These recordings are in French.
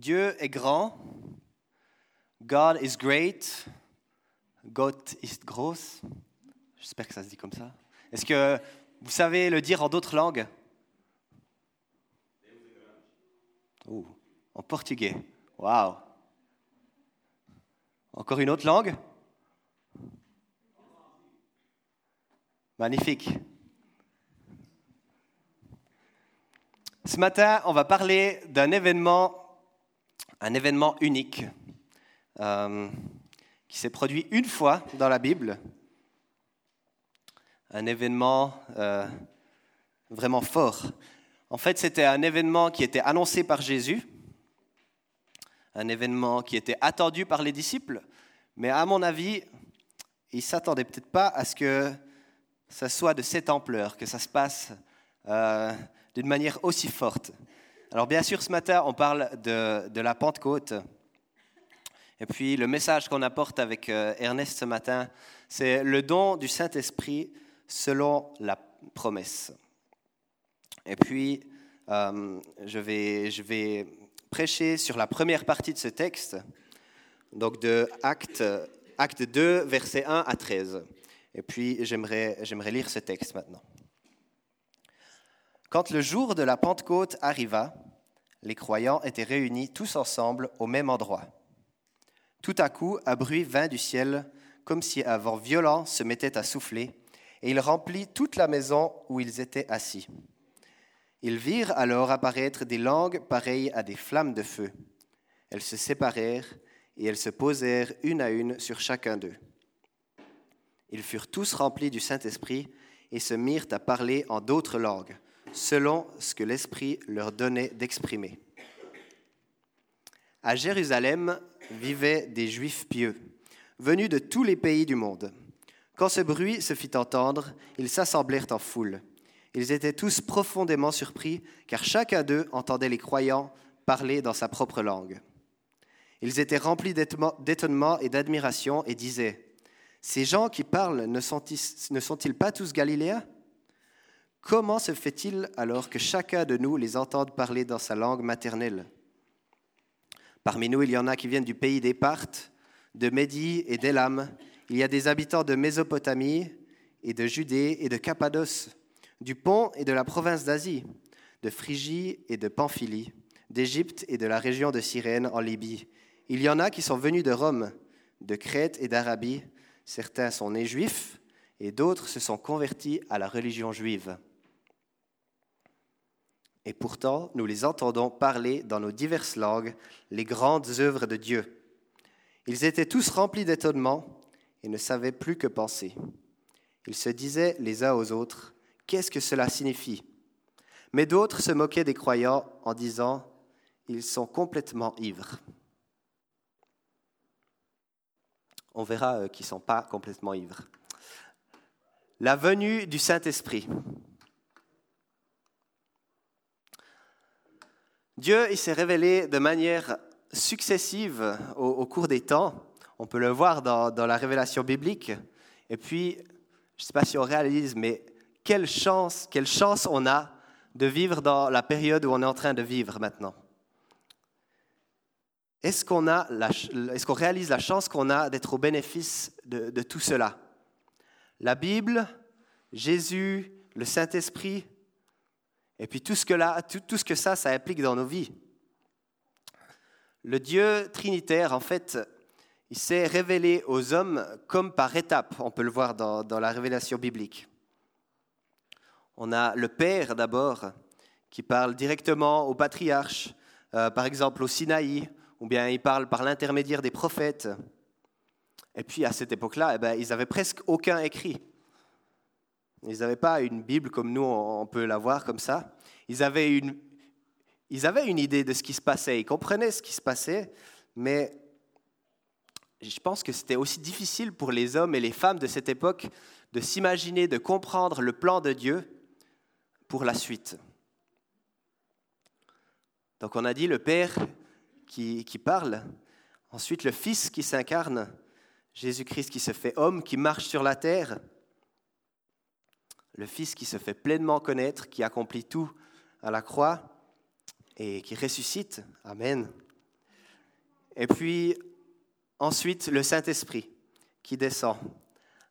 Dieu est grand. God is great. Gott ist groß. J'espère que ça se dit comme ça. Est-ce que vous savez le dire en d'autres langues? Oh, En portugais. Waouh. Encore une autre langue? Magnifique. Ce matin, on va parler d'un événement, un événement unique, euh, qui s'est produit une fois dans la Bible. Un événement euh, vraiment fort. En fait, c'était un événement qui était annoncé par Jésus, un événement qui était attendu par les disciples, mais à mon avis, ils ne s'attendaient peut-être pas à ce que ça soit de cette ampleur, que ça se passe euh, d'une manière aussi forte. Alors bien sûr, ce matin, on parle de, de la Pentecôte. Et puis le message qu'on apporte avec euh, Ernest ce matin, c'est le don du Saint-Esprit selon la promesse. Et puis, euh, je, vais, je vais prêcher sur la première partie de ce texte, donc de Acte, acte 2, versets 1 à 13. Et puis, j'aimerais, j'aimerais lire ce texte maintenant. Quand le jour de la Pentecôte arriva, les croyants étaient réunis tous ensemble au même endroit. Tout à coup, un bruit vint du ciel, comme si un vent violent se mettait à souffler, et il remplit toute la maison où ils étaient assis. Ils virent alors apparaître des langues pareilles à des flammes de feu. Elles se séparèrent et elles se posèrent une à une sur chacun d'eux. Ils furent tous remplis du Saint-Esprit et se mirent à parler en d'autres langues, selon ce que l'Esprit leur donnait d'exprimer. À Jérusalem vivaient des Juifs pieux, venus de tous les pays du monde. Quand ce bruit se fit entendre, ils s'assemblèrent en foule. Ils étaient tous profondément surpris, car chacun d'eux entendait les croyants parler dans sa propre langue. Ils étaient remplis d'étonnement et d'admiration et disaient, Ces gens qui parlent ne sont-ils pas tous galiléens? Comment se fait-il alors que chacun de nous les entende parler dans sa langue maternelle? Parmi nous, il y en a qui viennent du pays des de Médie et d'Élam. Il y a des habitants de Mésopotamie et de Judée et de Cappadoce du Pont et de la province d'Asie, de Phrygie et de Pamphylie, d'Égypte et de la région de Cyrène en Libye. Il y en a qui sont venus de Rome, de Crète et d'Arabie. Certains sont nés juifs et d'autres se sont convertis à la religion juive. Et pourtant, nous les entendons parler dans nos diverses langues les grandes œuvres de Dieu. Ils étaient tous remplis d'étonnement et ne savaient plus que penser. Ils se disaient les uns aux autres, Qu'est-ce que cela signifie? Mais d'autres se moquaient des croyants en disant, ils sont complètement ivres. On verra euh, qu'ils ne sont pas complètement ivres. La venue du Saint-Esprit. Dieu il s'est révélé de manière successive au, cours des temps. On peut le voir dans, la révélation biblique. Et puis, je ne sais pas si on réalise, mais quelle chance, quelle chance on a de vivre dans la période où on est en train de vivre maintenant. Est-ce qu'on est qu'on réalise la chance qu'on a d'être au bénéfice de, tout cela? La Bible, Jésus, le Saint-Esprit, et puis tout ce, que là, ça, ça implique dans nos vies. Le Dieu trinitaire, en fait, il s'est révélé aux hommes comme par étapes. On peut le voir dans, dans la révélation biblique. On a le Père d'abord, qui parle directement au patriarche, euh, par exemple au Sinaï, ou bien il parle par l'intermédiaire des prophètes. Et puis à cette époque-là, eh ben, ils n'avaient presque aucun écrit. Ils n'avaient pas une Bible comme nous, on peut l'avoir comme ça. Ils avaient, une, ils avaient une idée de ce qui se passait, ils comprenaient ce qui se passait, mais je pense que c'était aussi difficile pour les hommes et les femmes de cette époque de s'imaginer, de comprendre le plan de Dieu pour la suite. Donc on a dit le Père qui, qui parle, ensuite le Fils qui s'incarne, Jésus-Christ qui se fait homme, qui marche sur la terre, le Fils qui se fait pleinement connaître, qui accomplit tout à la croix et qui ressuscite. Amen. Et puis ensuite le Saint-Esprit qui descend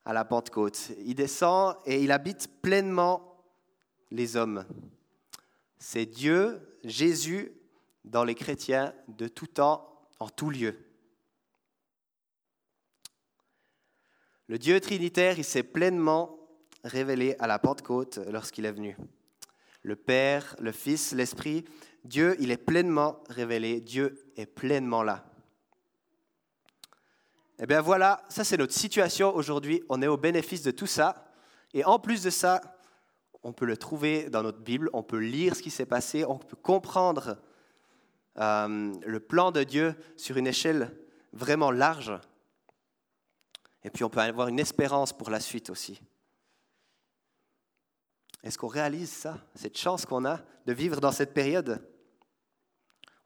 à la Pentecôte. Il descend et il habite pleinement les hommes. C'est Dieu, Jésus, dans les chrétiens de tout temps, en tout lieu. Le Dieu trinitaire, il s'est pleinement révélé à la Pentecôte lorsqu'il est venu. Le Père, le Fils, l'Esprit, Dieu, il est pleinement révélé, Dieu est pleinement là. Eh bien voilà, ça c'est notre situation aujourd'hui, on est au bénéfice de tout ça, et en plus de ça, on peut le trouver dans notre Bible, on peut lire ce qui s'est passé, on peut comprendre euh, le plan de Dieu sur une échelle vraiment large. Et puis on peut avoir une espérance pour la suite aussi. Est-ce qu'on réalise ça, cette chance qu'on a de vivre dans cette période?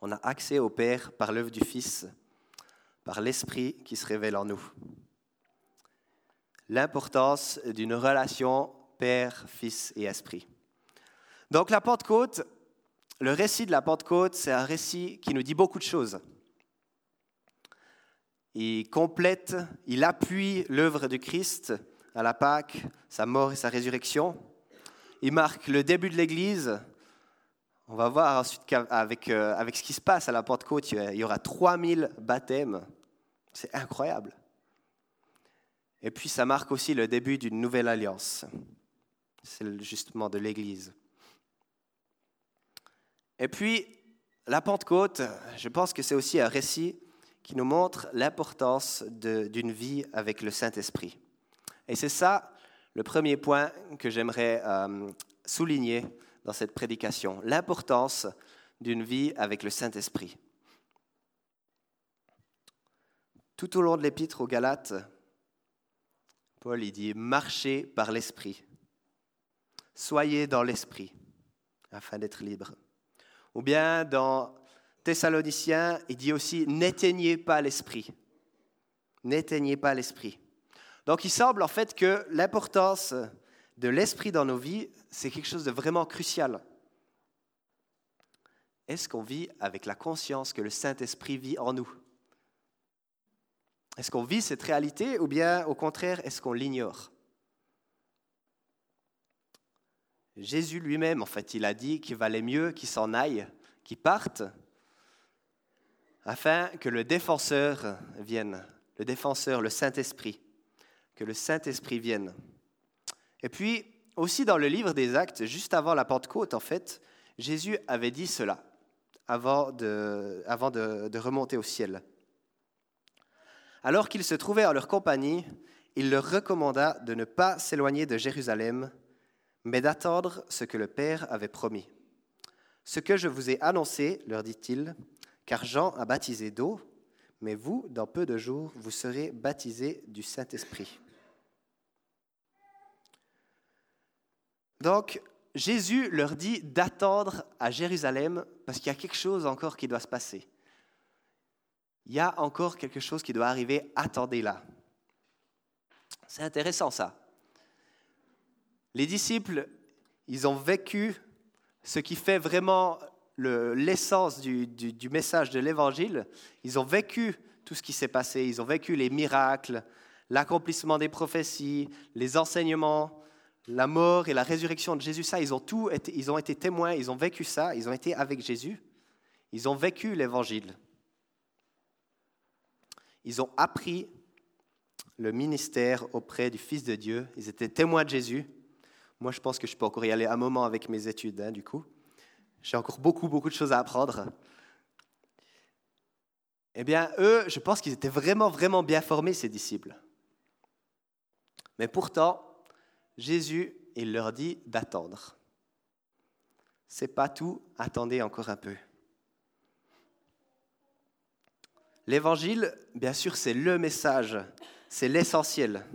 On a accès au Père par l'œuvre du Fils, par l'Esprit qui se révèle en nous. L'importance d'une relation Père, Fils et Esprit. Donc la Pentecôte, le récit de la Pentecôte, c'est un récit qui nous dit beaucoup de choses. Il complète, il appuie l'œuvre du Christ à la Pâque, sa mort et sa résurrection. Il marque le début de l'Église. On va voir ensuite qu'avec euh, avec ce qui se passe à la Pentecôte, il y aura 3000 baptêmes. C'est incroyable. Et puis ça marque aussi le début d'une nouvelle alliance. C'est justement de l'Église. Et puis, la Pentecôte, je pense que c'est aussi un récit qui nous montre l'importance d'une vie avec le Saint-Esprit. Et c'est ça le premier point que j'aimerais euh, souligner dans cette prédication, l'importance d'une vie avec le Saint-Esprit. Tout au long de l'épître aux Galates, Paul dit marchez par l'Esprit. Soyez dans l'Esprit afin d'être libre. Ou bien dans Thessaloniciens, il dit aussi n'éteignez pas l'esprit. N'éteignez pas l'esprit. Donc il semble en fait que l'importance de l'esprit dans nos vies, c'est quelque chose de vraiment crucial. Est-ce qu'on vit avec la conscience que le Saint-Esprit vit en nous? Est-ce qu'on vit cette réalité ou bien au contraire, est-ce qu'on l'ignore? Jésus lui-même, en fait, il a dit qu'il valait mieux qu'il s'en aille, qu'il parte, afin que le défenseur vienne, le défenseur, le Saint-Esprit, que le Saint-Esprit vienne. Et puis, aussi dans le livre des Actes, juste avant la Pentecôte, en fait, Jésus avait dit cela avant de, avant de, remonter au ciel. Alors qu'ils se trouvaient en leur compagnie, il leur recommanda de ne pas s'éloigner de Jérusalem, mais d'attendre ce que le Père avait promis. Ce que je vous ai annoncé, leur dit-il, car Jean a baptisé d'eau, mais vous, dans peu de jours, vous serez baptisés du Saint-Esprit. Donc, Jésus leur dit d'attendre à Jérusalem parce qu'il y a quelque chose encore qui doit se passer. Il y a encore quelque chose qui doit arriver, attendez là. C'est intéressant ça. Les disciples, ils ont vécu ce qui fait vraiment l'essence du, message de l'Évangile. Ils ont vécu tout ce qui s'est passé, ils ont vécu les miracles, l'accomplissement des prophéties, les enseignements, la mort et la résurrection de Jésus. Ça, ils ont tout été, ils ont été témoins, ils ont vécu ça, ils ont été avec Jésus, ils ont vécu l'Évangile. Ils ont appris le ministère auprès du Fils de Dieu, ils étaient témoins de Jésus. Moi, je pense que je peux encore y aller un moment avec mes études, hein, du coup. J'ai encore beaucoup, beaucoup de choses à apprendre. Eh bien, eux, je pense qu'ils étaient vraiment, vraiment bien formés, ces disciples. Mais pourtant, Jésus, il leur dit d'attendre. C'est pas tout, attendez encore un peu. L'évangile, bien sûr, c'est le message, c'est l'essentiel.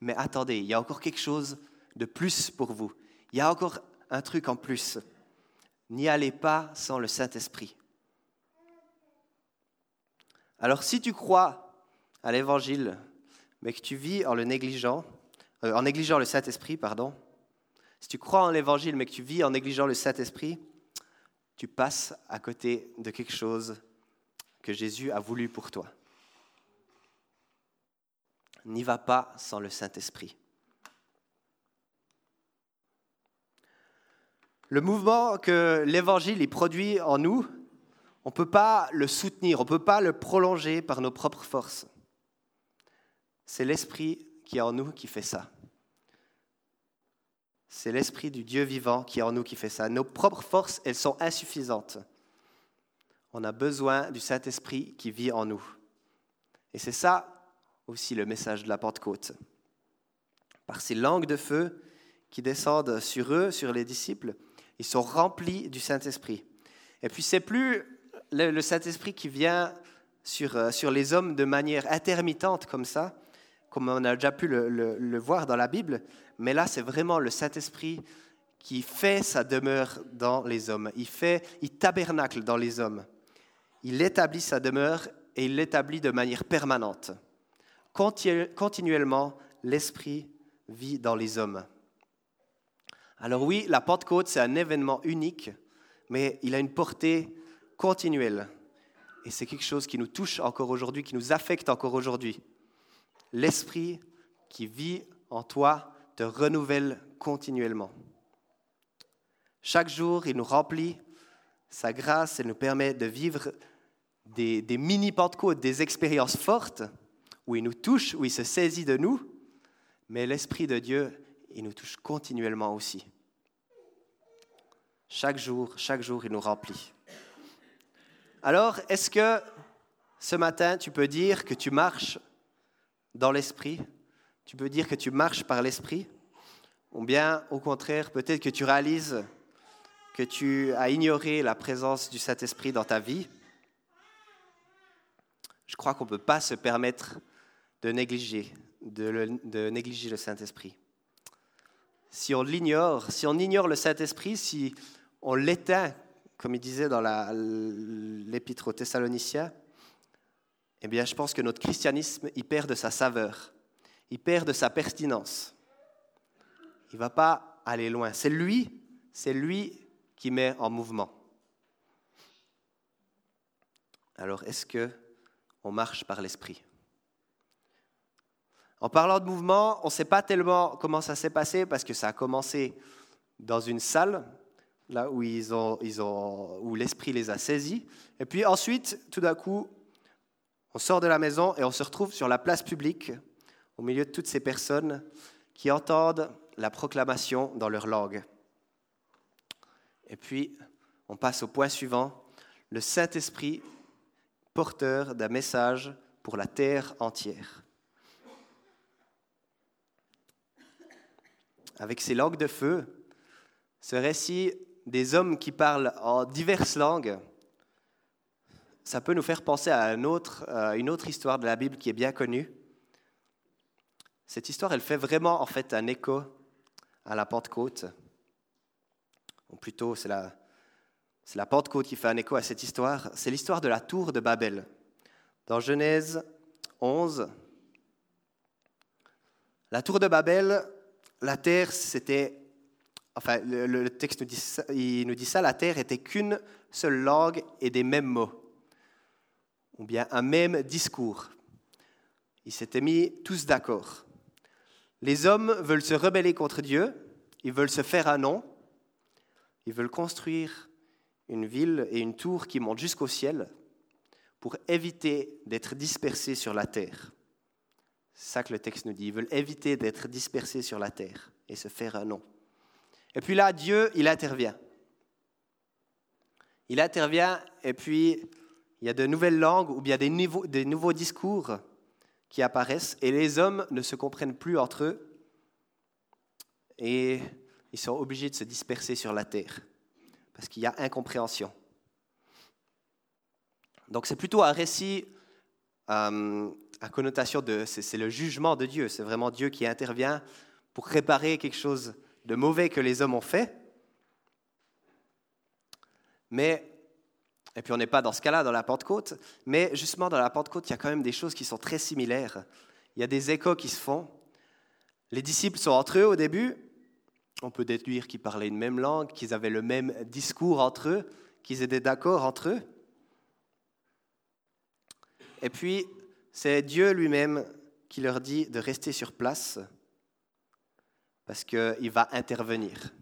Mais attendez, il y a encore quelque chose de plus pour vous. Il y a encore un truc en plus. N'y allez pas sans le Saint-Esprit. Alors si tu crois à l'Évangile, mais que tu vis en le négligeant, euh, en négligeant le Saint-Esprit, pardon, si tu crois en l'Évangile, mais que tu vis en négligeant le Saint-Esprit, tu passes à côté de quelque chose que Jésus a voulu pour toi. N'y va pas sans le Saint-Esprit. Le mouvement que l'Évangile produit en nous, on ne peut pas le soutenir, on ne peut pas le prolonger par nos propres forces. C'est l'Esprit qui est en nous qui fait ça. C'est l'Esprit du Dieu vivant qui est en nous qui fait ça. Nos propres forces, elles sont insuffisantes. On a besoin du Saint-Esprit qui vit en nous. Et c'est ça aussi le message de la Pentecôte. Par ces langues de feu qui descendent sur eux, sur les disciples, ils sont remplis du Saint-Esprit. Et puis c'est plus le, Saint-Esprit qui vient sur, euh, sur les hommes de manière intermittente comme ça, comme on a déjà pu le, voir dans la Bible, mais là c'est vraiment le Saint-Esprit qui fait sa demeure dans les hommes. Il fait, il tabernacle dans les hommes. Il établit sa demeure et il l'établit de manière permanente. Continuellement, l'Esprit vit dans les hommes. Alors oui, la Pentecôte, c'est un événement unique, mais il a une portée continuelle. Et c'est quelque chose qui nous touche encore aujourd'hui, qui nous affecte encore aujourd'hui. L'Esprit qui vit en toi te renouvelle continuellement. Chaque jour, il nous remplit sa grâce et nous permet de vivre des, des mini-Pentecôtes, des expériences fortes où il nous touche, où il se saisit de nous, mais l'Esprit de Dieu, il nous touche continuellement aussi. Chaque jour, chaque jour, il nous remplit. Alors, est-ce que ce matin, tu peux dire que tu marches dans l'Esprit? Tu peux dire que tu marches par l'Esprit? Ou bien, au contraire, peut-être que tu réalises que tu as ignoré la présence du Saint-Esprit dans ta vie? Je crois qu'on ne peut pas se permettre de négliger, de, de négliger le Saint-Esprit. Si on l'ignore, si on ignore le Saint-Esprit, si on l'éteint, comme il disait dans l'épître aux Thessaloniciens, eh bien, je pense que notre christianisme, il perd de sa saveur, il perd de sa pertinence. Il ne va pas aller loin. C'est lui, c'est lui qui met en mouvement. Alors, est-ce que on marche par l'esprit? En parlant de mouvement, on ne sait pas tellement comment ça s'est passé parce que ça a commencé dans une salle, là où, l'esprit les a saisis. Et puis ensuite, tout d'un coup, on sort de la maison et on se retrouve sur la place publique, au milieu de toutes ces personnes qui entendent la proclamation dans leur langue. Et puis, on passe au point suivant, le Saint-Esprit, porteur d'un message pour la terre entière. Avec ces langues de feu, ce récit des hommes qui parlent en diverses langues, ça peut nous faire penser à, une autre histoire de la Bible qui est bien connue. Cette histoire, elle fait vraiment en fait un écho à la Pentecôte. Ou plutôt, c'est la, c'est la Pentecôte qui fait un écho à cette histoire. C'est l'histoire de la tour de Babel. Dans Genèse 11, la tour de Babel, la terre, c'était enfin, le, texte nous dit, ça, il nous dit ça, la terre était qu'une seule langue et des mêmes mots, ou bien un même discours. Ils s'étaient mis tous d'accord. Les hommes veulent se rebeller contre Dieu, ils veulent se faire un nom, ils veulent construire une ville et une tour qui montent jusqu'au ciel pour éviter d'être dispersés sur la terre. Ça que le texte nous dit. Ils veulent éviter d'être dispersés sur la terre et se faire un nom. Et puis là, Dieu, il intervient. Il intervient et puis il y a de nouvelles langues ou bien des nouveaux, des nouveaux discours qui apparaissent et les hommes ne se comprennent plus entre eux et ils sont obligés de se disperser sur la terre parce qu'il y a incompréhension. Donc c'est plutôt un récit euh, à connotation de, c'est le jugement de Dieu, c'est vraiment Dieu qui intervient pour réparer quelque chose de mauvais que les hommes ont fait. Mais, et puis on n'est pas dans ce cas-là dans la Pentecôte, mais justement dans la Pentecôte, il y a quand même des choses qui sont très similaires. Il y a des échos qui se font. Les disciples sont entre eux au début. On peut déduire qu'ils parlaient une même langue, qu'ils avaient le même discours entre eux, qu'ils étaient d'accord entre eux. Et puis, c'est Dieu lui-même qui leur dit de rester sur place parce qu'il va intervenir.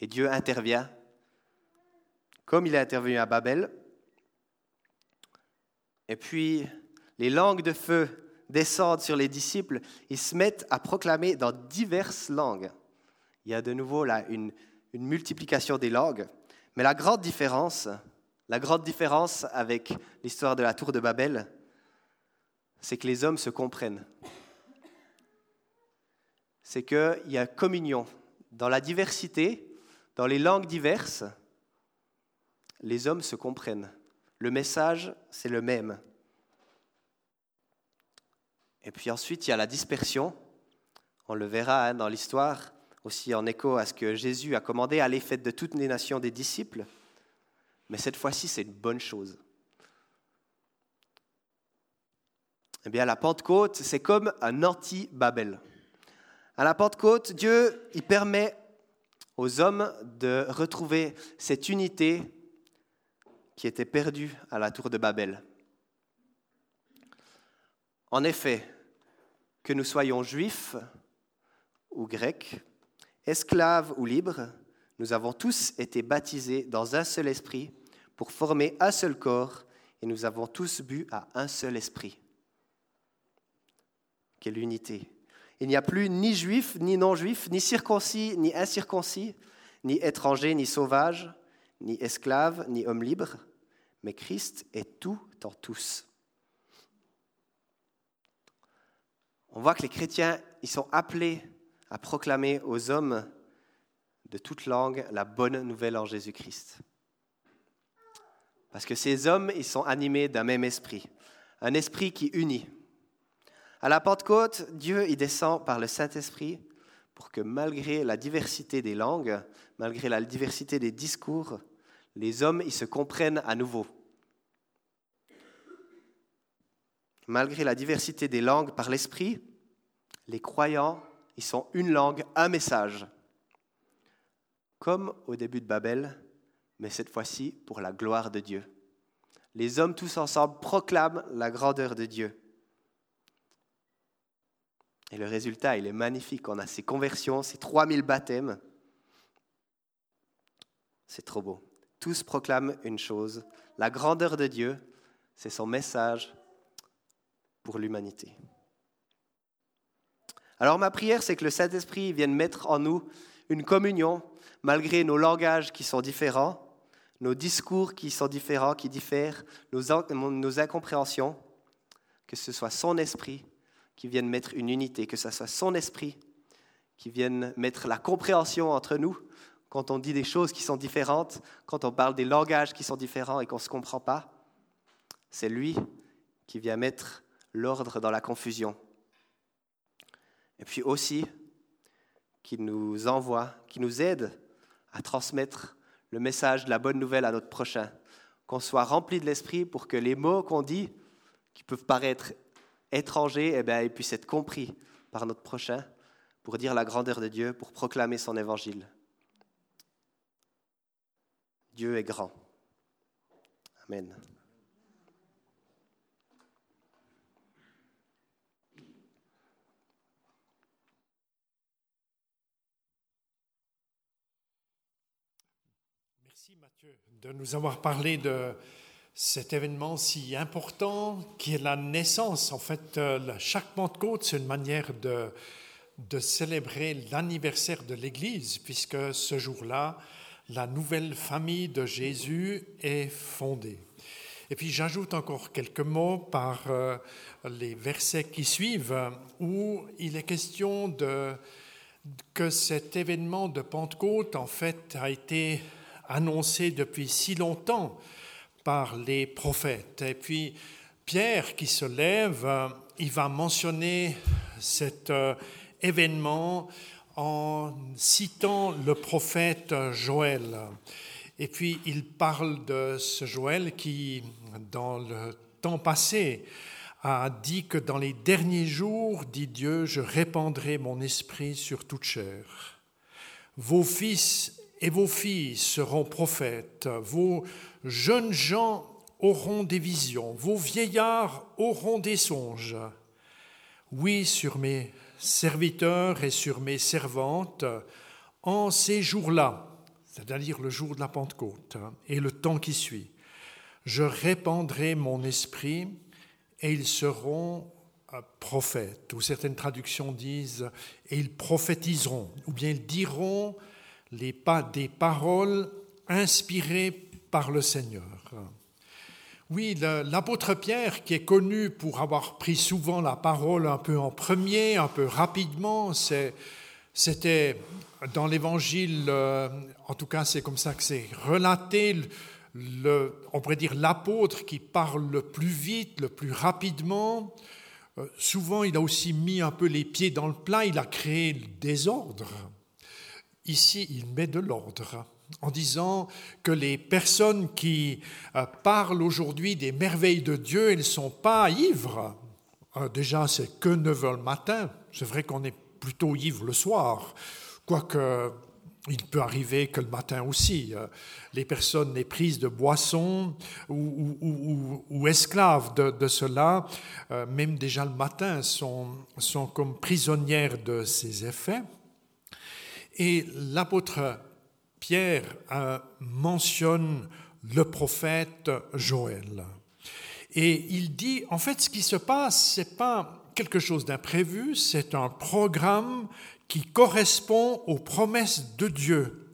Et Dieu intervient, comme il a intervenu à Babel. Et puis, les langues de feu descendent sur les disciples, ils se mettent à proclamer dans diverses langues. Il y a de nouveau là une, une multiplication des langues. Mais la grande différence, la grande différence avec l'histoire de la tour de Babel, c'est que les hommes se comprennent. C'est qu'il y a communion. Dans la diversité, dans les langues diverses, les hommes se comprennent. Le message, c'est le même. Et puis ensuite, il y a la dispersion. On le verra hein, dans l'histoire, aussi en écho à ce que Jésus a commandé, à l'effet de toutes les nations des disciples. Mais cette fois-ci, c'est une bonne chose. Eh bien, la Pentecôte, c'est comme un anti-Babel. À la Pentecôte, Dieu, il permet aux hommes de retrouver cette unité qui était perdue à la tour de Babel. En effet, que nous soyons juifs ou grecs, esclaves ou libres, nous avons tous été baptisés dans un seul esprit pour former un seul corps et nous avons tous bu à un seul esprit. Quelle unité. Il n'y a plus ni juifs, ni non-juifs, ni circoncis, ni incirconcis, ni étrangers, ni sauvages, ni esclaves, ni hommes libres, mais Christ est tout en tous. On voit que les chrétiens, ils sont appelés à proclamer aux hommes de toute langue la bonne nouvelle en Jésus-Christ. Parce que ces hommes, ils sont animés d'un même esprit, un esprit qui unit. À la Pentecôte, Dieu y descend par le Saint-Esprit pour que malgré la diversité des langues, malgré la diversité des discours, les hommes ils se comprennent à nouveau. Malgré la diversité des langues par l'Esprit, les croyants, ils sont une langue, un message. Comme au début de Babel, mais cette fois-ci pour la gloire de Dieu. Les hommes tous ensemble proclament la grandeur de Dieu. Et le résultat, il est magnifique. On a ces conversions, ces 3000 baptêmes. C'est trop beau. Tous proclament une chose. La grandeur de Dieu, c'est son message pour l'humanité. Alors ma prière, c'est que le Saint-Esprit vienne mettre en nous une communion, malgré nos langages qui sont différents, nos discours qui sont différents, qui diffèrent, nos, incompréhensions, que ce soit son esprit qui vienne mettre une unité, que ce soit son esprit qui vienne mettre la compréhension entre nous quand on dit des choses qui sont différentes, quand on parle des langages qui sont différents et qu'on ne se comprend pas. C'est lui qui vient mettre l'ordre dans la confusion. Et puis aussi, qui nous envoie, qui nous aide à transmettre le message de la bonne nouvelle à notre prochain. Qu'on soit rempli de l'esprit pour que les mots qu'on dit, qui peuvent paraître étrangers, eh bien, puissent être compris par notre prochain pour dire la grandeur de Dieu, pour proclamer son évangile. Dieu est grand. Amen. De nous avoir parlé de cet événement si important qui est la naissance. En fait, euh, chaque Pentecôte, c'est une manière de, célébrer l'anniversaire de l'Église, puisque ce jour-là, la nouvelle famille de Jésus est fondée. Et puis j'ajoute encore quelques mots par euh, les versets qui suivent, où il est question de, que cet événement de Pentecôte, en fait, a été annoncé depuis si longtemps par les prophètes. Et puis Pierre qui se lève, il va mentionner cet euh, événement en citant le prophète Joël. Et puis il parle de ce Joël qui, dans le temps passé, a dit que dans les derniers jours, dit Dieu, je répandrai mon esprit sur toute chair. Vos fils et vos filles seront prophètes, vos jeunes gens auront des visions, vos vieillards auront des songes. Oui, sur mes serviteurs et sur mes servantes, en ces jours-là, c'est-à-dire le jour de la Pentecôte hein, et le temps qui suit, je répandrai mon esprit et ils seront euh, prophètes, ou certaines traductions disent, et ils prophétiseront, ou bien ils diront les pas des paroles inspirées par le Seigneur. Oui, l'apôtre Pierre, qui est connu pour avoir pris souvent la parole un peu en premier, un peu rapidement, c'était dans l'Évangile, euh, en tout cas c'est comme ça que c'est relaté, on pourrait dire l'apôtre qui parle le plus vite, le plus rapidement. Euh, souvent, il a aussi mis un peu les pieds dans le plat, il a créé le désordre. Ici, il met de l'ordre en disant que les personnes qui euh, parlent aujourd'hui des merveilles de Dieu, elles ne sont pas ivres. Euh, déjà, c'est que 9 heures le matin. C'est vrai qu'on est plutôt ivre le soir, quoique il peut arriver que le matin aussi, euh, les personnes éprises de boissons ou, esclaves de, cela, même déjà le matin, sont, sont comme prisonnières de ces effets. Et l'apôtre Pierre euh, mentionne le prophète Joël. Et il dit, en fait, ce qui se passe, c'est pas quelque chose d'imprévu, c'est un programme qui correspond aux promesses de Dieu.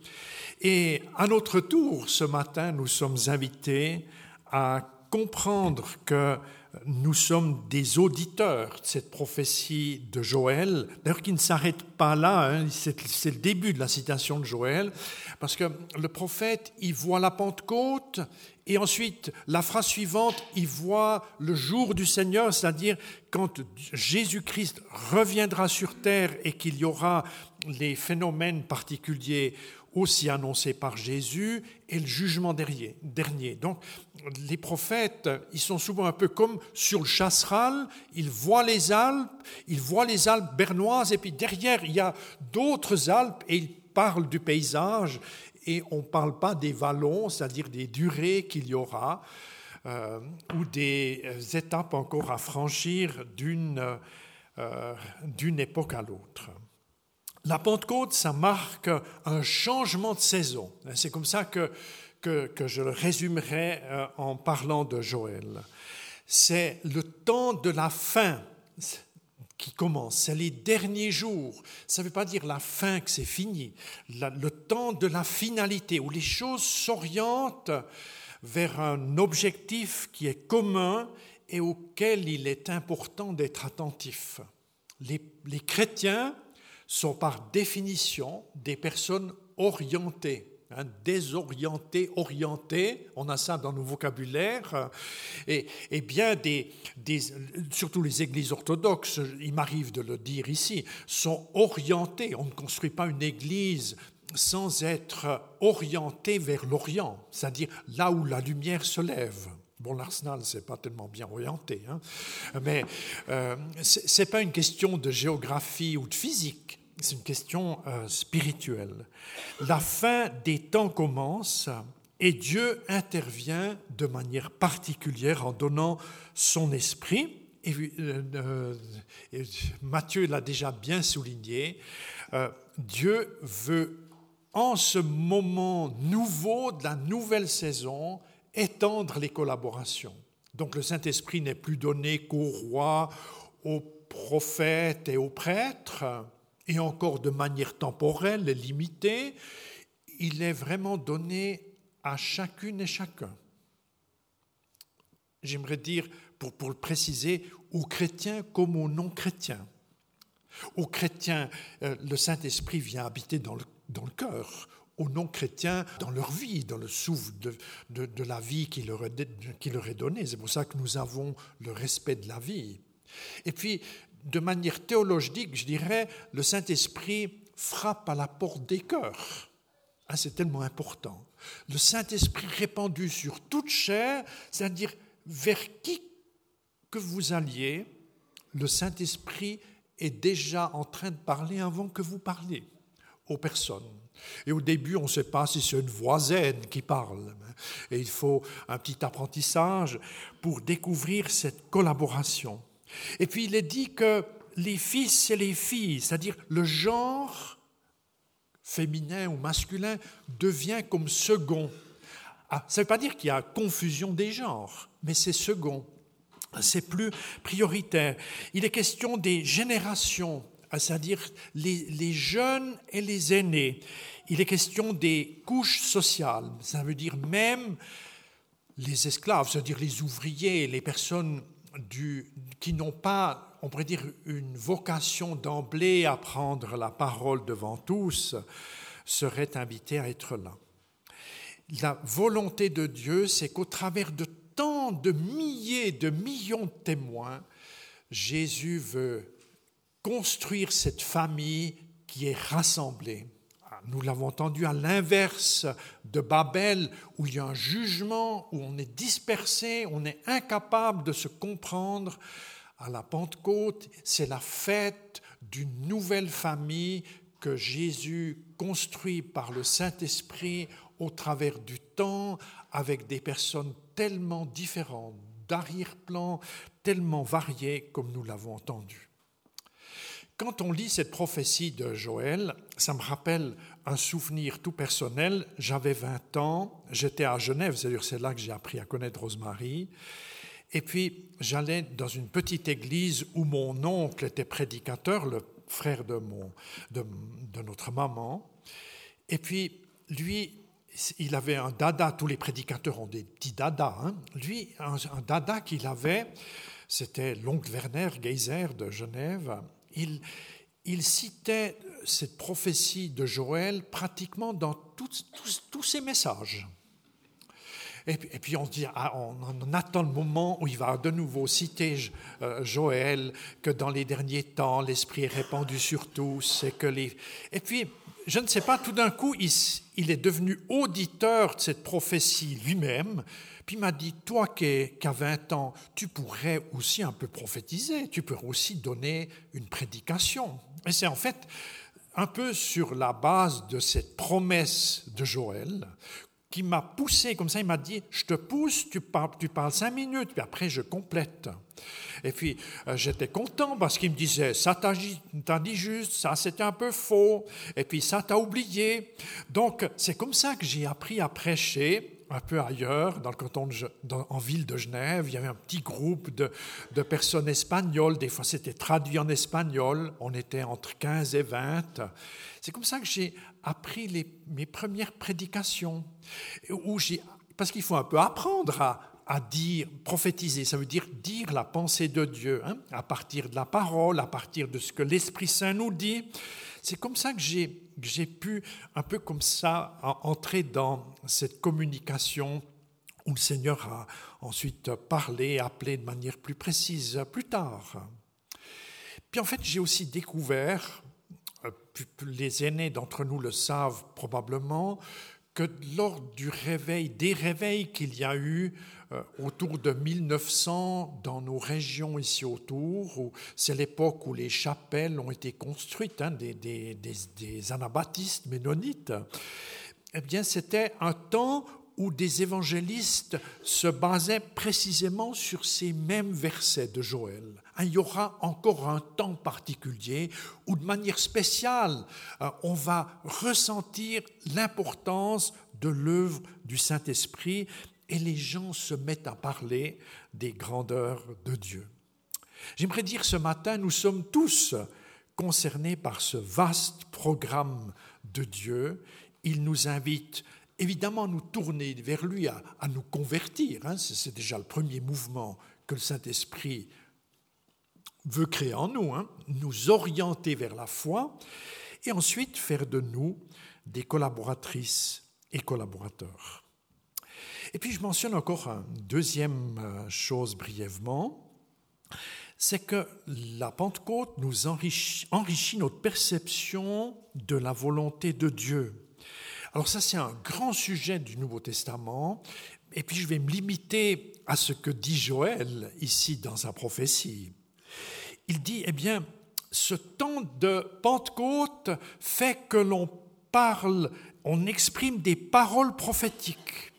Et à notre tour, ce matin, nous sommes invités à comprendre que nous sommes des auditeurs de cette prophétie de Joël, d'ailleurs qui ne s'arrête pas là, hein. c'est le début de la citation de Joël, parce que le prophète, il voit la Pentecôte, et ensuite, la phrase suivante, il voit le jour du Seigneur, c'est-à-dire quand Jésus-Christ reviendra sur terre et qu'il y aura les phénomènes particuliers aussi annoncés par Jésus et le jugement dernier. Donc, les prophètes, ils sont souvent un peu comme sur le chasseral, ils voient les Alpes, ils voient les Alpes bernoises, et puis derrière, il y a d'autres Alpes, et ils parlent du paysage, et on ne parle pas des vallons, c'est-à-dire des durées qu'il y aura, euh, ou des euh, étapes encore à franchir d'une euh, d'une époque à l'autre. La Pentecôte, ça marque un changement de saison. C'est comme ça que, que, je le résumerai en parlant de Joël. C'est le temps de la fin qui commence, c'est les derniers jours. Ça ne veut pas dire la fin, que c'est fini. le temps de la finalité, où les choses s'orientent vers un objectif qui est commun et auquel il est important d'être attentif. Les, les chrétiens sont par définition des personnes orientées Hein, désorienté, orienté, on a ça dans nos vocabulaires, et, bien des, surtout les églises orthodoxes, il m'arrive de le dire ici, sont orientées. On ne construit pas une église sans être orienté vers l'Orient, c'est-à-dire là où la lumière se lève. Bon, l'Arsenal, c'est pas tellement bien orienté, hein. mais euh, ce n'est pas une question de géographie ou de physique c'est une question euh, spirituelle. La fin des temps commence et Dieu intervient de manière particulière en donnant son esprit. Euh, euh, Matthieu l'a déjà bien souligné. Dieu veut, en ce moment nouveau de la nouvelle saison, étendre les collaborations. Donc le Saint-Esprit n'est plus donné qu'aux rois, aux prophètes et aux prêtres, et encore de manière temporelle limitée, il est vraiment donné à chacune et chacun. J'aimerais dire, pour, pour le préciser, aux chrétiens comme aux non-chrétiens. Aux chrétiens, euh, le Saint-Esprit vient habiter dans le, dans le cœur. Aux non-chrétiens, dans leur vie, dans le souffle de, de, de la vie qui leur, est, qui leur est donnée. C'est pour ça que nous avons le respect de la vie. Et puis, de manière théologique, je dirais, le Saint-Esprit frappe à la porte des cœurs. Ah, c'est tellement important. Le Saint-Esprit répandu sur toute chair, c'est-à-dire vers qui que vous alliez, le Saint-Esprit est déjà en train de parler avant que vous parliez aux personnes. Et au début, on ne sait pas si c'est une voisine qui parle. Et il faut un petit apprentissage pour découvrir cette collaboration. Et puis il est dit que les fils et les filles, c'est-à-dire le genre féminin ou masculin, devient comme second. Ah, ça ne veut pas dire qu'il y a confusion des genres, mais c'est second. C'est plus prioritaire. Il est question des générations, c'est-à-dire les, les jeunes et les aînés. Il est question des couches sociales. Ça veut dire même les esclaves, c'est-à-dire les ouvriers, les personnes qui n'ont pas, on pourrait dire, une vocation d'emblée à prendre la parole devant tous, seraient invités à être là. La volonté de Dieu, c'est qu'au travers de tant de milliers, de millions de témoins, Jésus veut construire cette famille qui est rassemblée. Nous l'avons entendu à l'inverse de Babel, où il y a un jugement, où on est dispersé, on est incapable de se comprendre. À la Pentecôte, c'est la fête d'une nouvelle famille que Jésus construit par le Saint-Esprit au travers du temps, avec des personnes tellement différentes, d'arrière-plan, tellement variées comme nous l'avons entendu. Quand on lit cette prophétie de Joël, ça me rappelle un souvenir tout personnel. J'avais 20 ans, j'étais à Genève, c'est là que j'ai appris à connaître Rosemary. Et puis j'allais dans une petite église où mon oncle était prédicateur, le frère de, mon, de, notre maman. Et puis lui, il avait un dada, tous les prédicateurs ont des petits dadas. Hein. Lui, un, un dada qu'il avait, c'était l'oncle Werner Geyser de Genève il, citait cette prophétie de Joël pratiquement dans tous ses messages. Et puis, on dit, ah, on, attend le moment où il va de nouveau citer euh, Joël, que dans les derniers temps, l'Esprit est répandu sur tous, et que les... Et puis, je ne sais pas, tout d'un coup, il, est devenu auditeur de cette prophétie lui-même, puis m'a dit, toi qui as 20 ans, tu pourrais aussi un peu prophétiser, tu pourrais aussi donner une prédication. Et c'est en fait un peu sur la base de cette promesse de Joël qui m'a poussé comme ça, il m'a dit, je te pousse, tu parles, cinq minutes, puis après je complète. Et puis euh, j'étais content parce qu'il me disait, ça t'a dit juste, ça c'était un peu faux, et puis ça t'a oublié. Donc c'est comme ça que j'ai appris à prêcher un peu ailleurs, dans le canton en ville de Genève, il y avait un petit groupe de, de personnes espagnoles, des fois c'était traduit en espagnol, on était entre 15 et 20. C'est comme ça que j'ai appris mes premières prédications, où parce qu'il faut un peu apprendre à, à, dire, prophétiser, ça veut dire dire la pensée de Dieu, hein, à partir de la parole, à partir de ce que l'Esprit Saint nous dit. C'est comme ça que j'ai pu, un peu comme ça, entrer dans cette communication où le Seigneur a ensuite parlé, appelé de manière plus précise plus tard. Puis en fait, j'ai aussi découvert, euh, les aînés d'entre nous le savent probablement, que lors du réveil, des réveils qu'il y a eu euh, autour de 1900 dans nos régions ici autour. C'est l'époque où les chapelles ont été construites, hein, des, des, des, anabaptistes ménonites. Eh bien, c'était un temps où des évangélistes se basaient précisément sur ces mêmes versets de Joël. Hein, il y aura encore un temps particulier où, de manière spéciale, euh, on va ressentir l'importance de l'œuvre du Saint-Esprit et les gens se mettent à parler des grandeurs de Dieu. J'aimerais dire ce matin, nous sommes tous concernés par ce vaste programme de Dieu. Il nous invite évidemment à nous tourner vers lui, à, nous convertir. Hein. C'est déjà le premier mouvement que le Saint-Esprit veut créer en nous, hein. nous orienter vers la foi, et ensuite faire de nous des collaboratrices et collaborateurs. Et puis je mentionne encore une deuxième euh, chose brièvement, c'est que la Pentecôte nous enrichit, enrichit, notre perception de la volonté de Dieu. Alors ça, c'est un grand sujet du Nouveau Testament, et puis je vais me limiter à ce que dit Joël ici dans sa prophétie. Il dit, eh bien, ce temps de Pentecôte fait que l'on parle, on exprime des paroles prophétiques.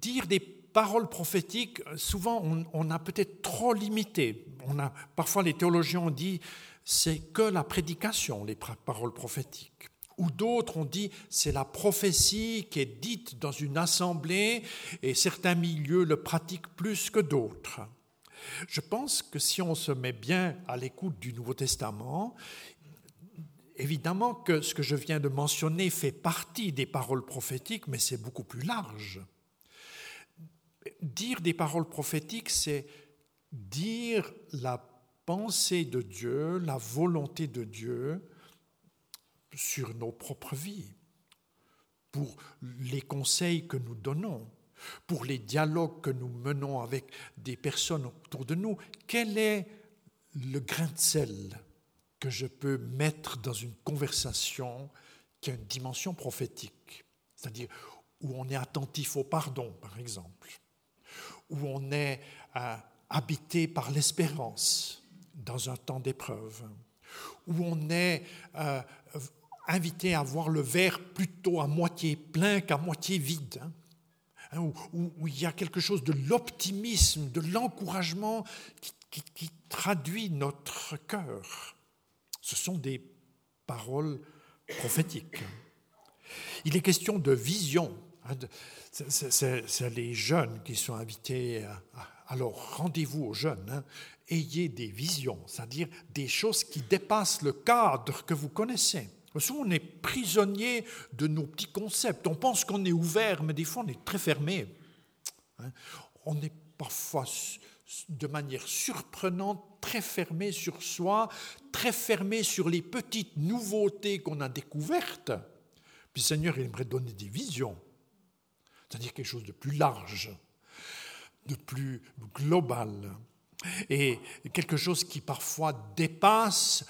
Dire des paroles prophétiques, souvent on, a peut-être trop limité. On a, parfois les théologiens ont dit c'est que la prédication, les paroles prophétiques. Ou d'autres ont dit c'est la prophétie qui est dite dans une assemblée et certains milieux le pratiquent plus que d'autres. Je pense que si on se met bien à l'écoute du Nouveau Testament, évidemment que ce que je viens de mentionner fait partie des paroles prophétiques, mais c'est beaucoup plus large. Dire des paroles prophétiques, c'est dire la pensée de Dieu, la volonté de Dieu sur nos propres vies, pour les conseils que nous donnons, pour les dialogues que nous menons avec des personnes autour de nous. Quel est le grain de sel que je peux mettre dans une conversation qui a une dimension prophétique, c'est-à-dire où on est attentif au pardon, par exemple, où on est euh, habité par l'espérance dans un temps d'épreuve, où on est euh, invité à voir le verre plutôt à moitié plein qu'à moitié vide, hein, hein où, il y a quelque chose de l'optimisme, de l'encouragement qui, traduit notre cœur. Ce sont des paroles prophétiques. Il est question de vision. Hein, c'est les jeunes qui sont invités. Alors rendez-vous aux jeunes. Ayez des visions, c'est-à-dire des choses qui dépassent le cadre que vous connaissez. Souvent, on est prisonnier de nos petits concepts. On pense qu'on est ouvert, mais des fois, on est très fermé. Hein? On est parfois, de manière surprenante, très fermé sur soi, très fermé sur les petites nouveautés qu'on a découvertes. Puis Seigneur il aimerait donner des visions, c'est-à-dire quelque chose de plus large, de plus global et quelque chose qui parfois dépasse